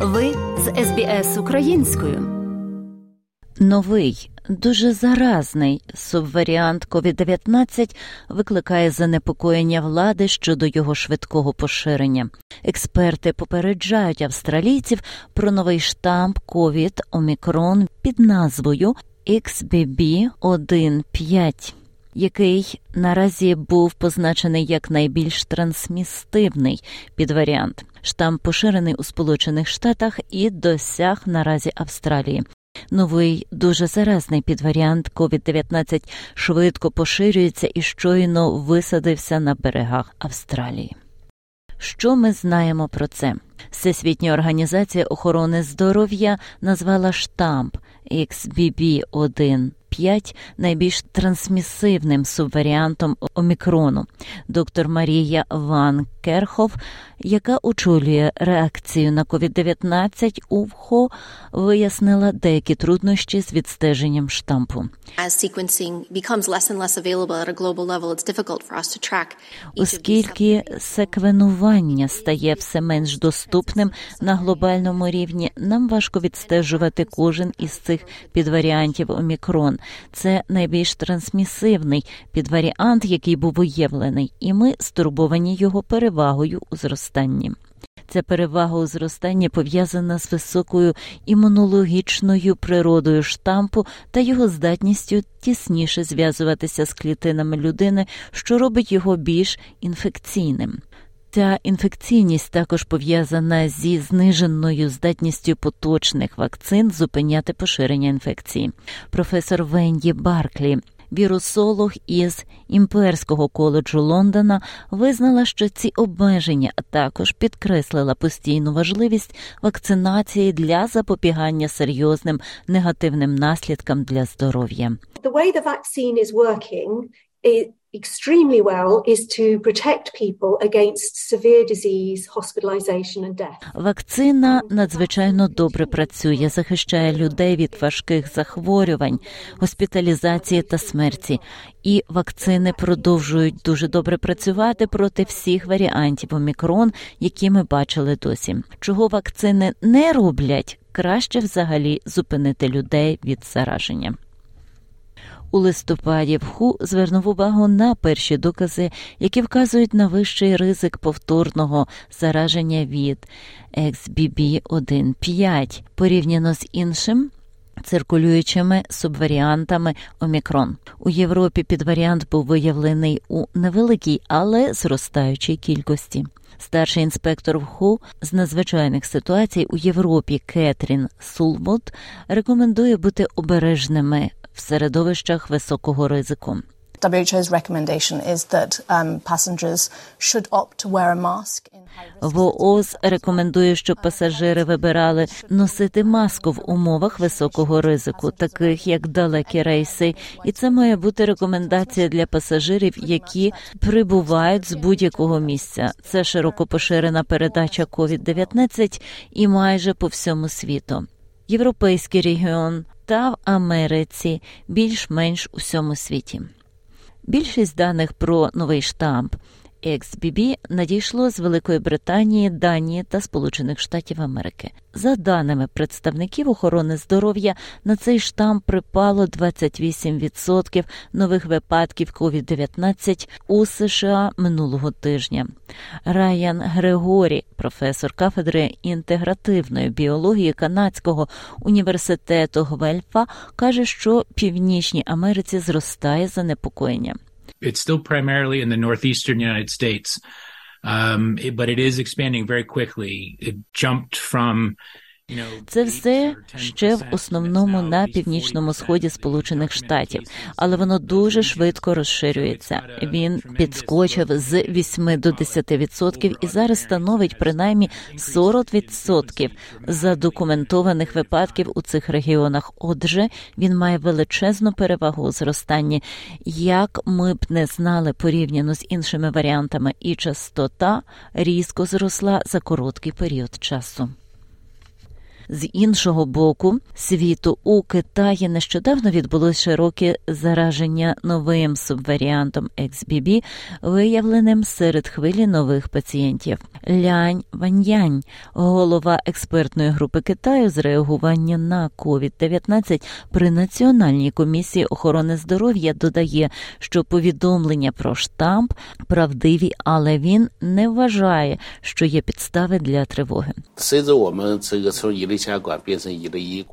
Ви з СБС українською. Новий дуже заразний субваріант COVID-19 викликає занепокоєння влади щодо його швидкого поширення. Експерти попереджають австралійців про новий штамп COVID Омікрон під назвою XBB 1.5 який наразі був позначений як найбільш трансмістивний підваріант. Штамп поширений у Сполучених Штатах і досяг наразі Австралії. Новий дуже заразний підваріант COVID-19 швидко поширюється і щойно висадився на берегах Австралії. Що ми знаємо про це? Всесвітня організація охорони здоров'я назвала штамп XBB1 5 найбільш трансмісивним субваріантом омікрону. Доктор Марія Ван Керхов, яка очолює реакцію на COVID-19 у ВХО, вияснила деякі труднощі з відстеженням штампу. Оскільки секвенування стає все менш доступним на глобальному рівні, нам важко відстежувати кожен із цих підваріантів омікрон. Це найбільш трансмісивний підваріант, який був виявлений, і ми стурбовані його перевагою у зростанні. Ця перевага у зростанні пов'язана з високою імунологічною природою штампу та його здатністю тісніше зв'язуватися з клітинами людини, що робить його більш інфекційним. Ця інфекційність також пов'язана зі зниженою здатністю поточних вакцин зупиняти поширення інфекції. Професор Венді Барклі вірусолог із імперського коледжу Лондона визнала, що ці обмеження також підкреслила постійну важливість вакцинації для запобігання серйозним негативним наслідкам для здоров'я. The way the vaccine is working extremely well is to protect people against severe disease, hospitalization and death. Вакцина надзвичайно добре працює, захищає людей від важких захворювань, госпіталізації та смерті. І вакцини продовжують дуже добре працювати проти всіх варіантів омікрон, які ми бачили досі. Чого вакцини не роблять, краще взагалі зупинити людей від зараження. У листопаді ВХУ звернув увагу на перші докази, які вказують на вищий ризик повторного зараження від XBB 1.5 порівняно з іншим. Циркулюючими субваріантами Омікрон у Європі підваріант був виявлений у невеликій, але зростаючій кількості. Старший інспектор ВХУ з надзвичайних ситуацій у Європі Кетрін Сулбот рекомендує бути обережними в середовищах високого ризику. Um, ВООЗ рекомендує, щоб пасажири вибирали носити маску в умовах високого ризику, таких як далекі рейси, і це має бути рекомендація для пасажирів, які прибувають з будь-якого місця. Це широко поширена передача COVID-19 і майже по всьому світу. Європейський регіон та в Америці більш-менш усьому світі. Більшість даних про новий штамп XBB надійшло з Великої Британії, Данії та Сполучених Штатів Америки. За даними представників охорони здоров'я, на цей штамп припало 28% нових випадків COVID-19 у США минулого тижня. Райан Грегорі, професор кафедри інтегративної біології канадського університету Гвельфа, каже, що північній Америці зростає занепокоєння. It's still primarily in the northeastern United States, um, it, but it is expanding very quickly. It jumped from Це все ще в основному на північному сході Сполучених Штатів, але воно дуже швидко розширюється. Він підскочив з 8 до 10% і зараз становить принаймні 40% задокументованих випадків у цих регіонах. Отже, він має величезну перевагу у зростанні. Як ми б не знали порівняно з іншими варіантами, і частота різко зросла за короткий період часу. З іншого боку, світу у Китаї нещодавно відбулося широке зараження новим субваріантом XBB, виявленим серед хвилі нових пацієнтів. Лянь Ваньянь, голова експертної групи Китаю з реагування на COVID-19 при національній комісії охорони здоров'я, додає, що повідомлення про штамп правдиві, але він не вважає, що є підстави для тривоги.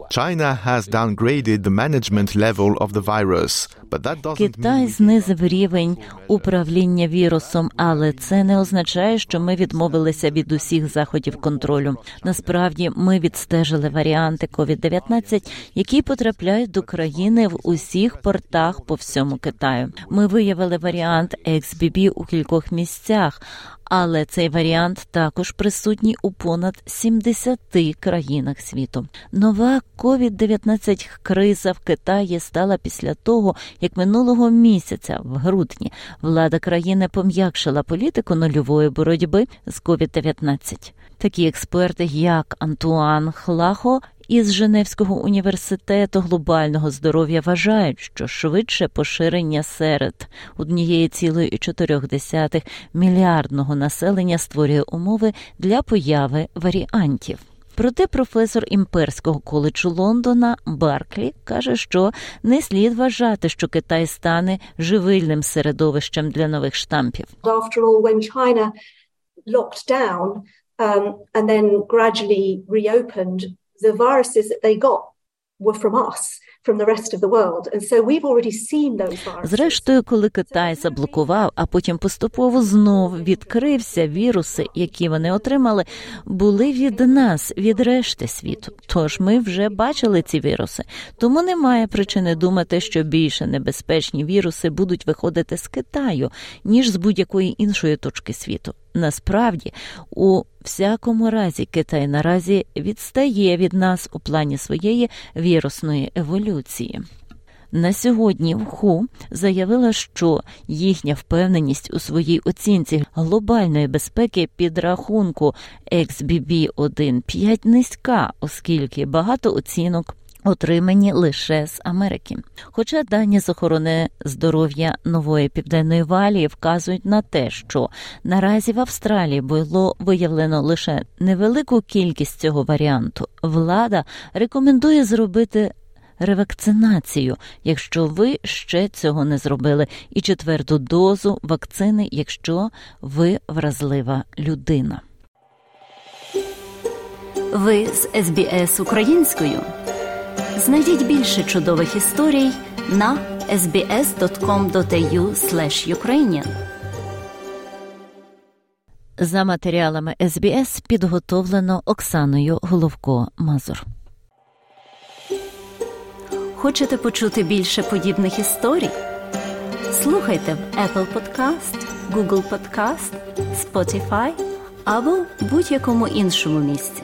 China has downgraded the management level of the virus, but that doesn't Китай знизив рівень управління вірусом, але це не означає, що ми відмовилися від усіх заходів контролю. Насправді, ми відстежили варіанти COVID-19, які потрапляють до країни в усіх портах по всьому Китаю. Ми виявили варіант XBB у кількох місцях. Але цей варіант також присутній у понад 70 країнах світу. Нова COVID-19 криза в Китаї стала після того, як минулого місяця, в грудні, влада країни пом'якшила політику нульової боротьби з COVID-19. Такі експерти, як Антуан Хлахо із Женевського університету глобального здоров'я вважають, що швидше поширення серед однієї цілої чотирьох десятих мільярдного населення створює умови для появи варіантів. Проте професор імперського коледжу Лондона Барклі каже, що не слід вважати, що Китай стане живильним середовищем для нових штампів. Locked down um, and then gradually reopened, the viruses that they got were from us. Зрештою, коли Китай заблокував, а потім поступово знов відкрився, віруси, які вони отримали, були від нас, від решти світу. Тож ми вже бачили ці віруси. Тому немає причини думати, що більше небезпечні віруси будуть виходити з Китаю, ніж з будь-якої іншої точки світу. Насправді, у всякому разі, Китай наразі відстає від нас у плані своєї вірусної еволюції. На сьогодні ВХУ заявила, що їхня впевненість у своїй оцінці глобальної безпеки підрахунку XBB-1.5 низька, оскільки багато оцінок отримані лише з Америки. Хоча дані з охорони здоров'я нової південної валії вказують на те, що наразі в Австралії було виявлено лише невелику кількість цього варіанту, влада рекомендує зробити. Ревакцинацію, якщо ви ще цього не зробили, і четверту дозу вакцини, якщо ви вразлива людина. Ви з СБС українською. Знайдіть більше чудових історій на sbs.com.au ukrainian За матеріалами СБС підготовлено Оксаною Головко Мазур. Хочете почути більше подібних історій? Слухайте в Apple Podcast, Google Podcast, Spotify або будь-якому іншому місці.